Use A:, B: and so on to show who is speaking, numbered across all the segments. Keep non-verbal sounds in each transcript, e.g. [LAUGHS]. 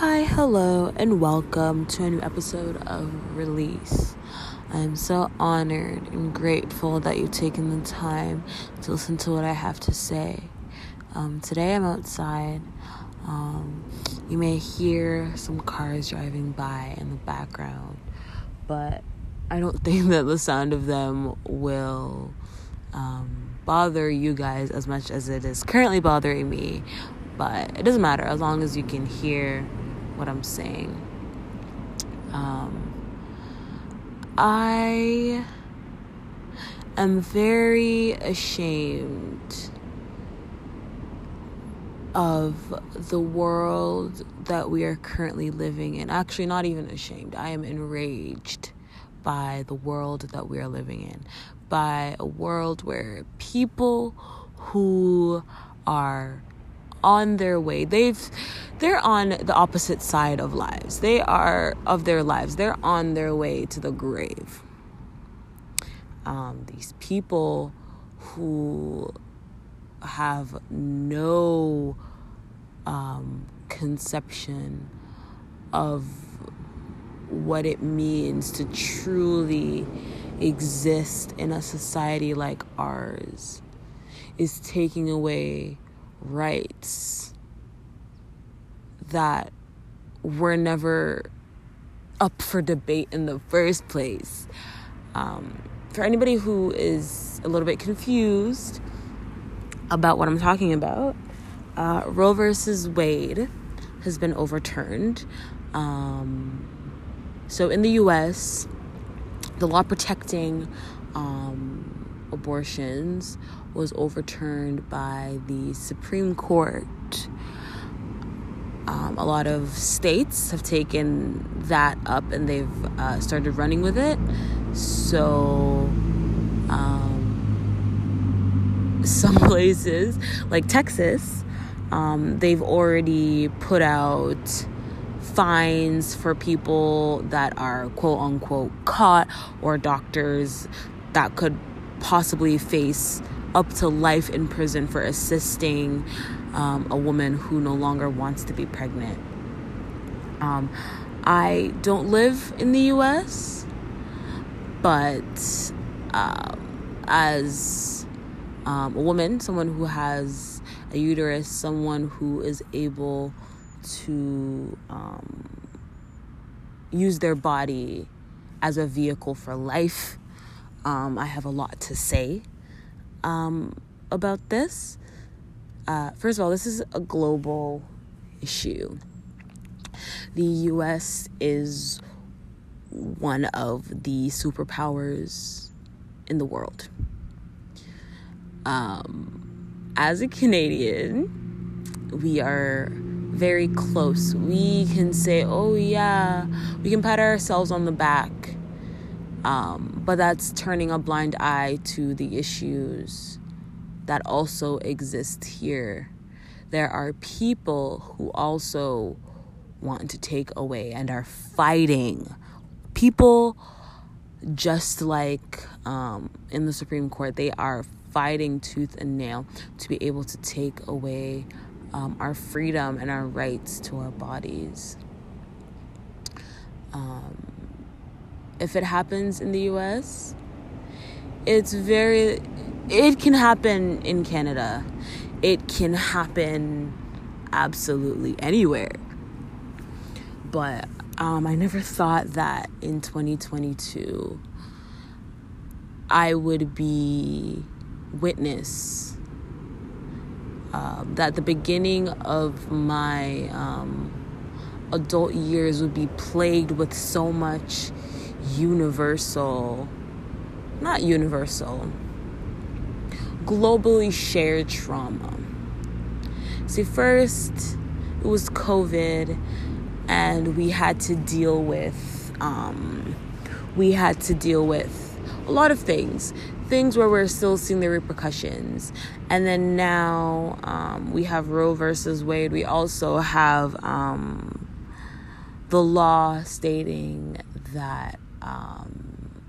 A: Hi, hello, and welcome to a new episode of Release. I'm so honored and grateful that you've taken the time to listen to what I have to say. Um, today I'm outside. Um, you may hear some cars driving by in the background, but I don't [LAUGHS] think that the sound of them will um, bother you guys as much as it is currently bothering me. But it doesn't matter as long as you can hear what I'm saying. Um, I am very ashamed of the world that we are currently living in. Actually, not even ashamed. I am enraged by the world that we are living in, by a world where people who are on their way. They've they're on the opposite side of lives. They are of their lives. They're on their way to the grave. Um, these people who have no um, conception of what it means to truly exist in a society like ours is taking away rights that were never up for debate in the first place. Um, for anybody who is a little bit confused about what I'm talking about, uh, Roe versus Wade has been overturned. Um, so in the US, the law protecting um, abortions was overturned by the Supreme Court. Um, a lot of states have taken that up and they've uh, started running with it. So, um, some [LAUGHS] places like Texas, um, they've already put out fines for people that are quote unquote caught or doctors that could possibly face up to life in prison for assisting um, a woman who no longer wants to be pregnant. Um, I don't live in the US, but um, as um, a woman, someone who has a uterus, someone who is able to um, use their body as a vehicle for life, um, I have a lot to say um, about this. Uh, first of all, this is a global issue. The US is one of the superpowers in the world. Um, as a Canadian, we are very close. We can say, oh, yeah, we can pat ourselves on the back um, but that's turning a blind eye to the issues that also exist here. There are people who also want to take away and are fighting. People, just like um, in the Supreme Court, they are fighting tooth and nail to be able to take away um, our freedom and our rights to our bodies. Um, if it happens in the US, it's very, it can happen in Canada. It can happen absolutely anywhere. But um, I never thought that in 2022 I would be witness um, that the beginning of my um, adult years would be plagued with so much universal, not universal, globally shared trauma. See, first, it was COVID, and we had to deal with, um, we had to deal with a lot of things. Things where we're still seeing the repercussions. And then now um, we have Roe versus Wade. We also have um, the law stating that um,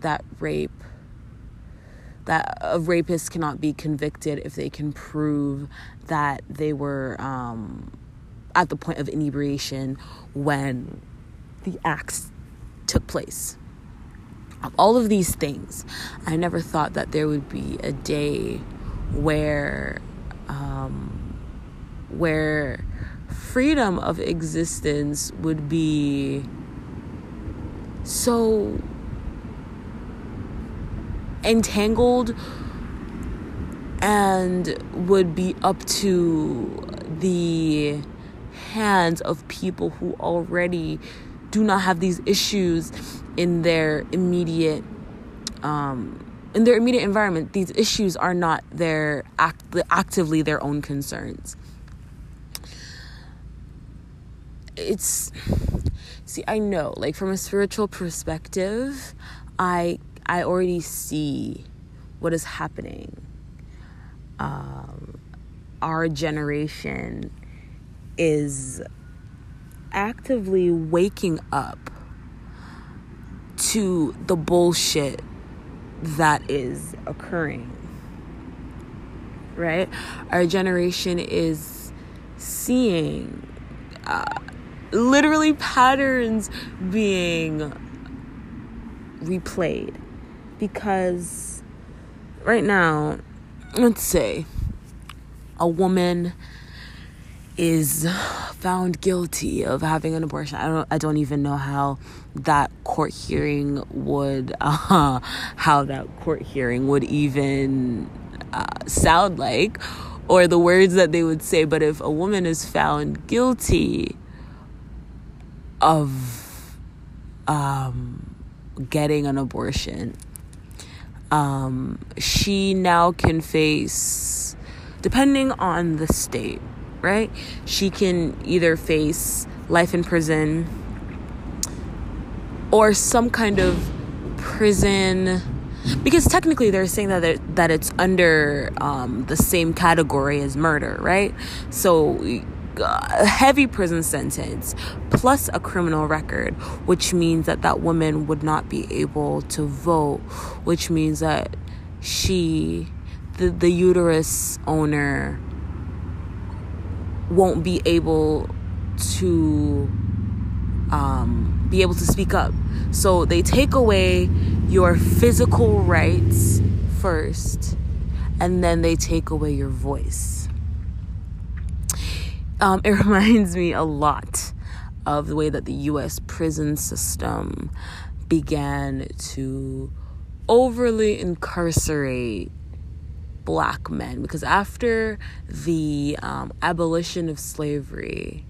A: that rape that a rapist cannot be convicted if they can prove that they were um, at the point of inebriation when the acts took place. All of these things, I never thought that there would be a day where, um, where freedom of existence would be so entangled and would be up to the hands of people who already do not have these issues in their immediate um, in their immediate environment. These issues are not their act, actively their own concerns. It's see i know like from a spiritual perspective i i already see what is happening um, our generation is actively waking up to the bullshit that is occurring. Right? Our generation is seeing uh, literally patterns being replayed because right now, let's say a woman is found guilty of having an abortion. I don't I don't even know how that court hearing would [LAUGHS] uh, how that court hearing would even uh, sound like or the words that they would say but if a woman is found guilty of um, getting an abortion um, she now can face depending on the state right? She can either face life in prison or some kind of prison because technically they're saying that that it's under um, the same category as murder, right? So a heavy prison sentence plus a criminal record, which means that that woman would not be able to vote, which means that she, the the uterus owner, won't be able to um, be able to speak up. So they take away your physical rights first, and then they take away your voice. Um, [LAUGHS] it reminds me a lot of the way that the US prison system began to overly incarcerate black men because after the um, abolition of slavery,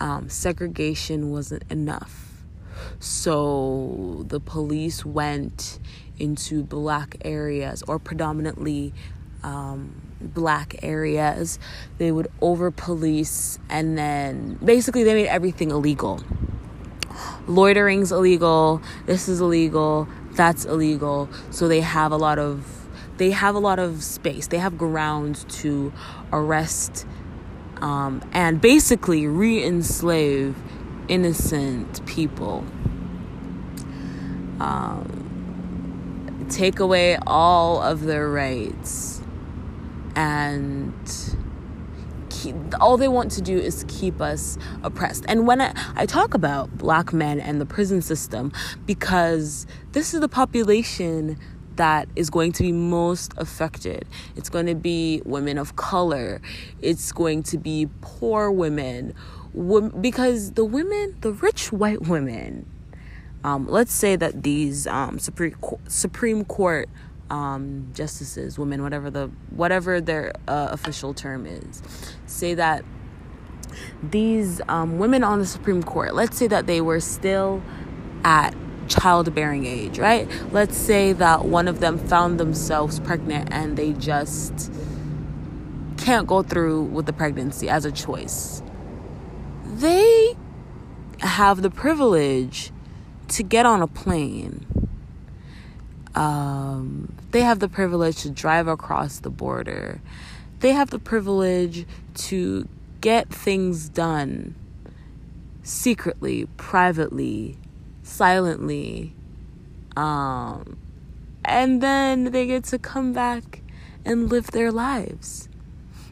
A: um, segregation wasn't enough. So the police went into black areas or predominantly um, black areas. They would over police and then basically they made everything illegal. Loitering's illegal, this is illegal, that's illegal. So they have a lot of they have a lot of space. They have grounds to arrest um, and basically re enslave innocent people. Um, take away all of their rights and keep, all they want to do is keep us oppressed. And when I, I talk about black men and the prison system, because this is the population that is going to be most affected. It's going to be women of color. It's going to be poor women. Because the women, the rich white women, um, let's say that these um, Supreme, Supreme Court um, justices, women, whatever the whatever their uh, official term is, say that these um, women on the Supreme Court, let's say that they were still at childbearing age, right? Let's say that one of them found themselves pregnant and they just can't go through with the pregnancy as a choice. They have the privilege to get on a plane. Um, they have the privilege to drive across the border. They have the privilege to get things done secretly, privately, silently. Um, and then they get to come back and live their lives.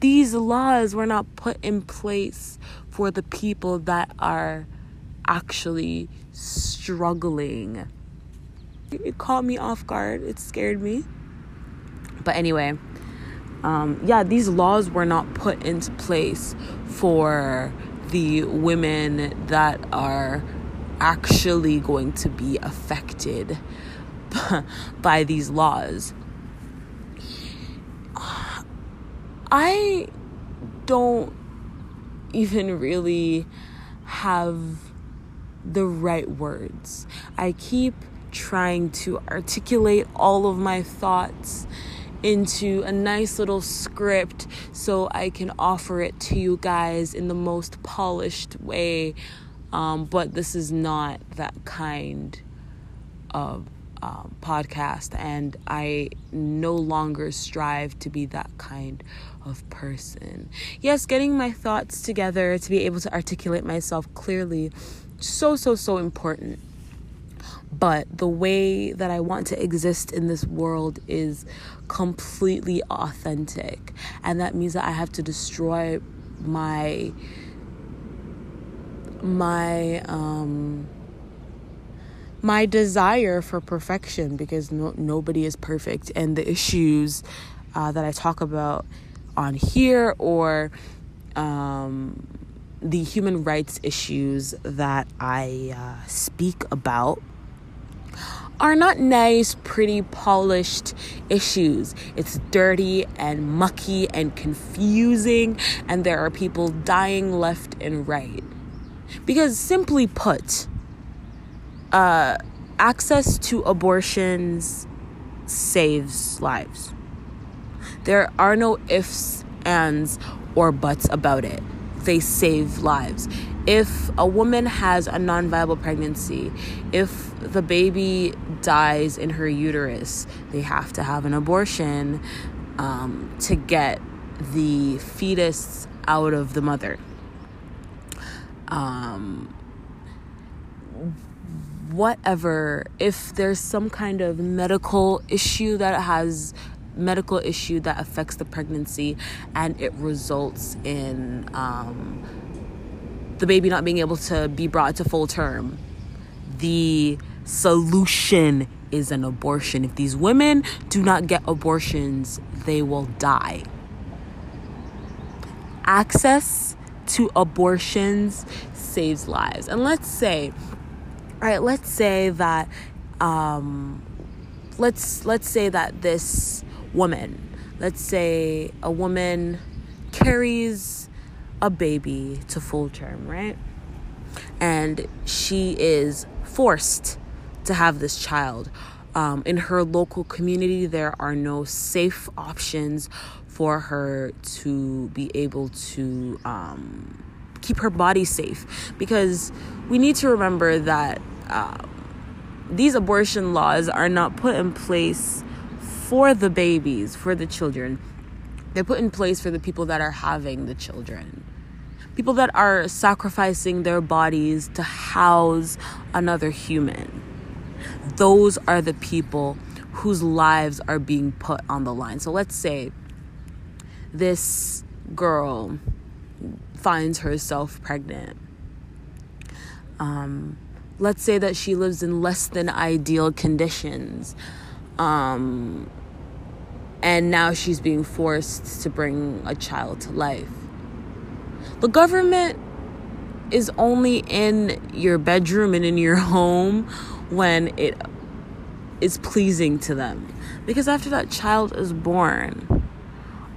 A: these laws were not put in place for the people that are actually struggling. It caught me off guard. It scared me. But anyway, um, yeah, these laws were not put into place for the women that are actually going to be affected [LAUGHS] by these laws. I don't even really have the right words. I keep trying to articulate all of my thoughts into a nice little script so I can offer it to you guys in the most polished way. Um, but this is not that kind of um, podcast, and I no longer strive to be that kind of person. Yes, getting my thoughts together to be able to articulate myself clearly, so, so, so important. But the way that I want to exist in this world is completely authentic. And that means that I have to destroy my my um my desire for perfection because no, nobody is perfect and the issues uh, that I talk about on here or um, the human rights issues that I uh, speak about are not nice, pretty, polished issues. It's dirty and mucky and confusing, and there are people dying left and right. Because, simply put, uh, access to abortions saves lives. There are no ifs, ands, or buts about it. They save lives. If a woman has a non viable pregnancy, if the baby dies in her uterus, they have to have an abortion um, to get the fetus out of the mother. Um, whatever, if there's some kind of medical issue that has medical issue that affects the pregnancy and it results in um, the baby not being able to be brought to full term, the solution is an abortion. If these women do not get abortions, they will die. Access to abortions saves lives. And let's say all right let's say that um, let's let's say that this woman let's say a woman carries a baby to full term right and she is forced to have this child um, in her local community there are no safe options for her to be able to um, keep her body safe because we need to remember that um, these abortion laws are not put in place for the babies, for the children. They're put in place for the people that are having the children. People that are sacrificing their bodies to house another human. Those are the people whose lives are being put on the line. So let's say this girl finds herself pregnant. Um, let's say that she lives in less than ideal conditions um, and now she's being forced to bring a child to life the government is only in your bedroom and in your [LAUGHS] home when it is pleasing to them because after that child is born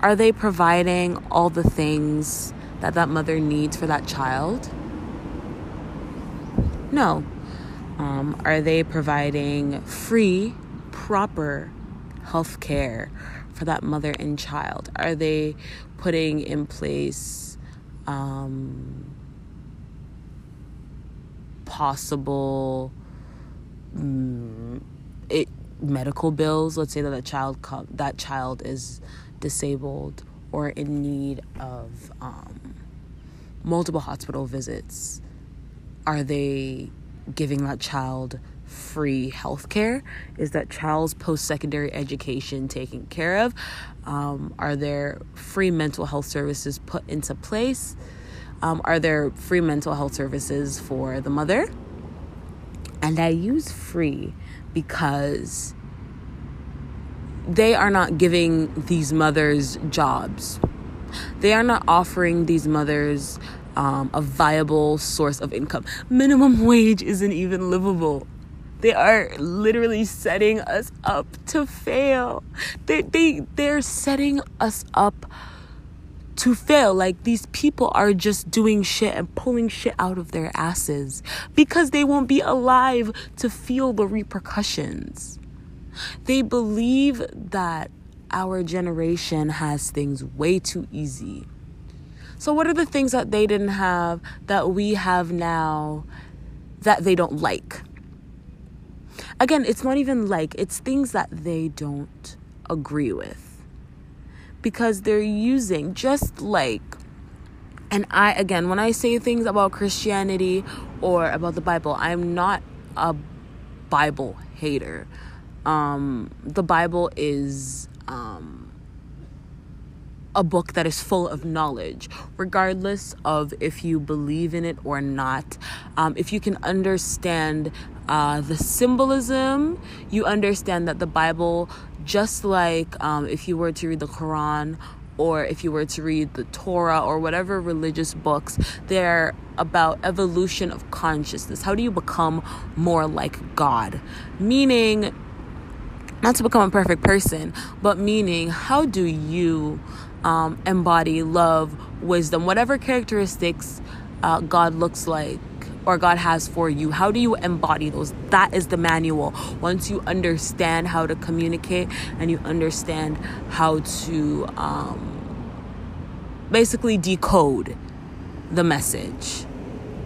A: are they providing all the things that that mother needs for that child no. Um, are they providing free, proper health care for that mother and child? Are they putting in place um, possible mm, it, medical bills? Let's say that a child that child is disabled or in need of um, multiple hospital visits are they giving that child free healthcare? Is that child's post secondary education taken care of? Um, are there free mental health services put into place? Um, are there free mental health services for the mother? And I use free because they are not giving these mothers jobs. They are not offering these mothers um, a viable source of income. Minimum wage isn't even livable. They are literally setting us up to fail. They, they, they're setting us up to fail. Like these people are just doing shit and pulling shit out of their asses because they won't be alive to feel the repercussions. They believe that our generation has things way too easy. So, what are the things that they didn't have that we have now that they don't like? Again, it's not even like, it's things that they don't agree with. Because they're using, just like, and I, again, when I say things about Christianity or about the Bible, I'm not a Bible hater. Um, the Bible is um, a book that is full of knowledge, regardless of if you believe in it or not. Um, if you can understand uh, the symbolism, you understand that the Bible, just like um, if you were to read the Quran or if you were to read the Torah or whatever religious books, they're about evolution of consciousness. How do you become more like God? Meaning, not to become a perfect person, but meaning how do you um, embody love, wisdom, whatever characteristics uh, God looks like or God has for you? How do you embody those? That is the manual. Once you understand how to communicate and you understand how to um, basically decode the message,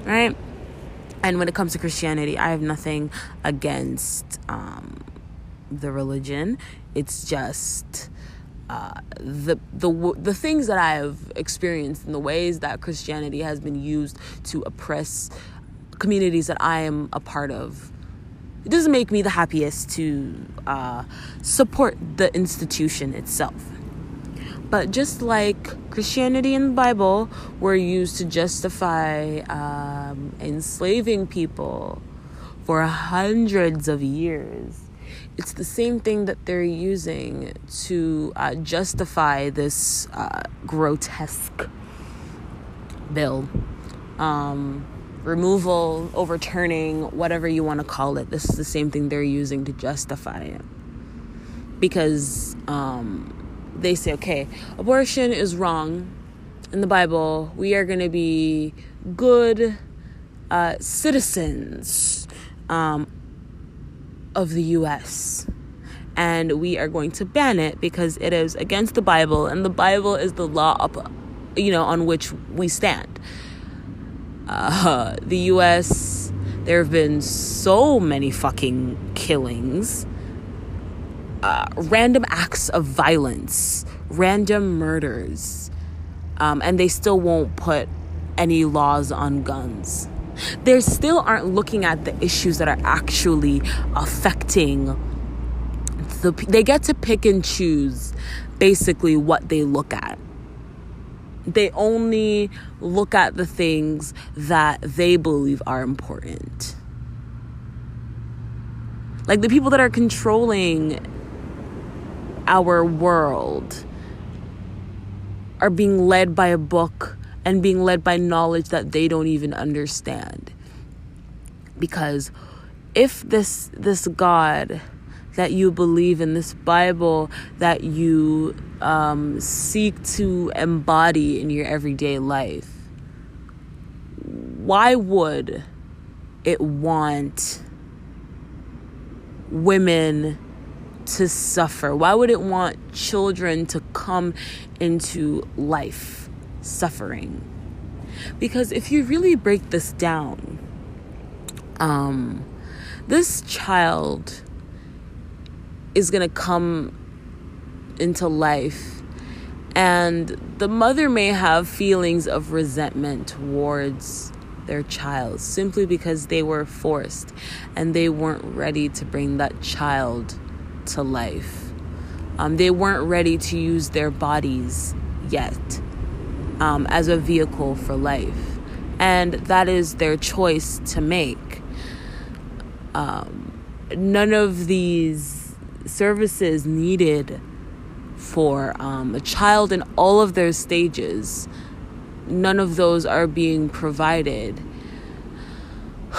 A: right? And when it comes to Christianity, I have nothing against. Um, the religion. It's just uh, the the the things that I have experienced and the ways that Christianity has been used to oppress communities that I am a part of. It doesn't make me the happiest to uh, support the institution itself. But just like Christianity and the Bible were used to justify um, enslaving people for hundreds of years, it's the same thing that they're using to uh, justify this uh, grotesque bill. Um, removal, overturning, whatever you want to call it. This is the same thing they're using to justify it. Because um, they say, okay, abortion is wrong in the Bible. We are going to be good uh, citizens. Um, of the US. And we are going to ban it because it is against the Bible, and the Bible is the law up, you know, on which we stand. Uh, the US, there have been so many fucking killings, uh, random acts of violence, random murders, um, and they still won't put any laws on guns. They still aren't looking at the issues that are actually affecting the they get to pick and choose basically what they look at they only look at the things that they believe are important like the people that are controlling our world are being led by a book and being led by knowledge that they don't even understand. Because if this this God that you believe in, this Bible that you um, seek to embody in your everyday life, why would it want women to suffer? Why would it want children to come into life? suffering. Because if you really break this down, um, this child is going to come into life, and the mother may have feelings of resentment towards their child simply because they were forced and they weren't ready to bring that child to life. Um, they weren't ready to use their bodies yet um, as a vehicle for life. And that is their choice to make. Um, none of these services needed for um, a child in all of their stages none of those are being provided. [SIGHS]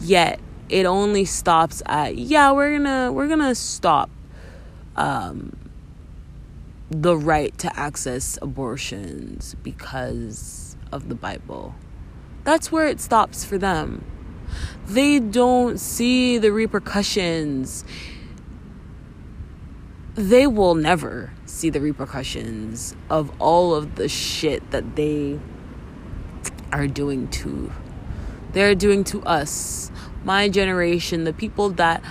A: Yet it only stops at yeah, we're gonna we're gonna stop um, the right to access abortions because of the Bible. That's where it stops for them. They don't see the repercussions. They will never see the repercussions of all of the shit that they are doing to they're doing to us. My generation the people that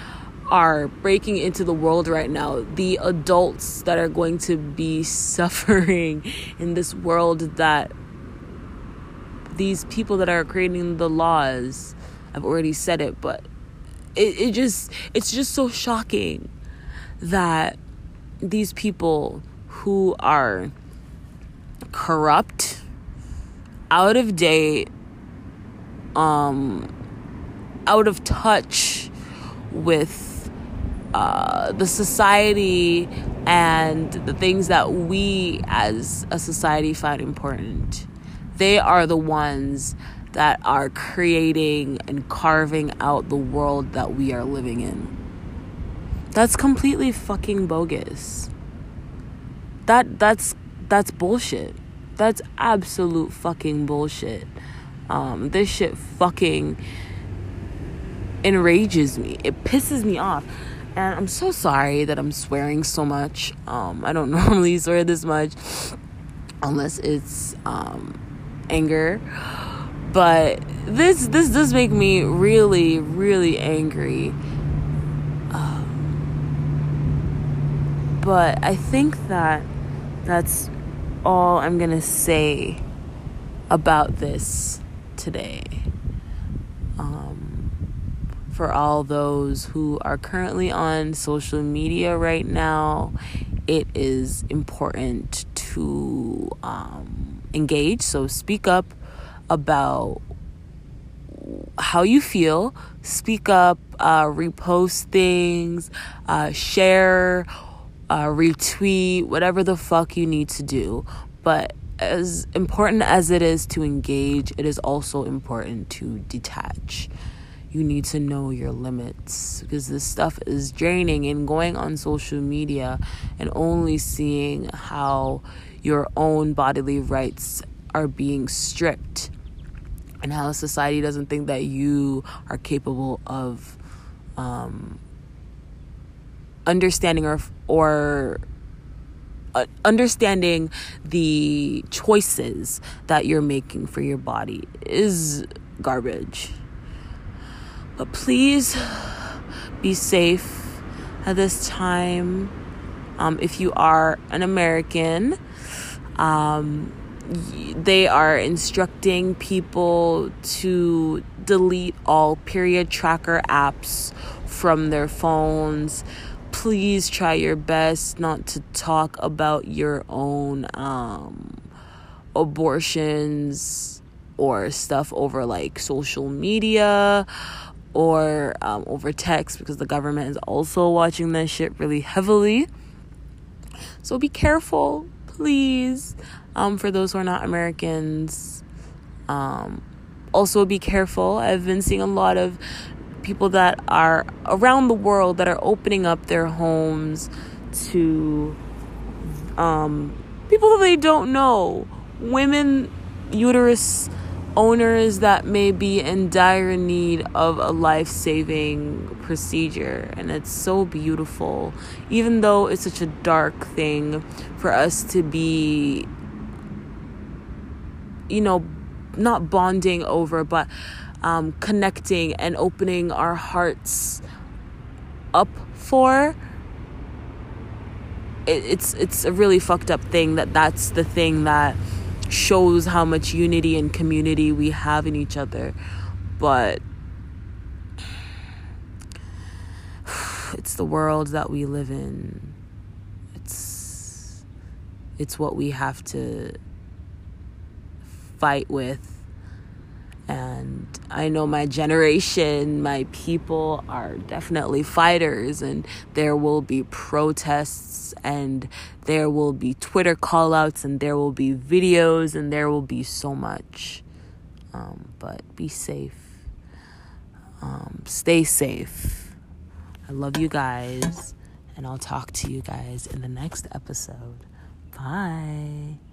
A: are breaking into the world right now the adults that are going to be [LAUGHS] suffering in this world that these people that are creating the laws i've already said it but it, it just it's just so shocking that these people who are corrupt, out of date, um, out of touch with uh, the society and the things that we as a society find important. They are the ones that are creating and carving out the world that we are living in. That's completely fucking bogus. That that's that's bullshit. That's absolute fucking bullshit. Um, this shit fucking enrages me. It pisses me off. And I'm so sorry that I'm swearing so much. Um, I don't [LAUGHS] normally swear this much unless it's um, anger. But this this does make me really, really angry But I think that that's all I'm going to say about this today. Um, for all those who are currently on social media right now, it is important to um, engage. So speak up about how you feel, speak up, uh, repost things, uh, share uh, retweet, whatever the fuck you need to do. But as important as it is to engage, it is also important to detach. You need to know your limits because this stuff is draining and going on social media and only seeing how your own bodily rights are being stripped and how society doesn't think that you are capable of um, understanding or or uh, understanding the choices that you're making for your body is garbage. But please be safe at this time. Um, if you are an American, um, they are instructing people to delete all period tracker apps from their phones please try your best not to talk about your own um, abortions or stuff over like social media or um, over text because the government is also watching that shit really heavily. So be careful, please. Um, for those who are not Americans, um, also be careful. I've been seeing a lot of people that are around the world that are opening up their homes to um, people that they don't know, women, uterus owners that may be in dire need of a life saving procedure. And it's so beautiful, even though it's such a dark thing for us to be, you know, not bonding over, but um, connecting and opening our hearts up for it, it's it's a really fucked up thing that that's the thing that shows how much unity and community we have in each other. But [SIGHS] it's the world that we live in. It's it's what we have to fight with. And I know my generation, my people are definitely fighters, and there will be protests, and there will be Twitter callouts, and there will be videos, and there will be so much. Um, but be safe. Um, stay safe. I love you guys, and I'll talk to you guys in the next episode. Bye.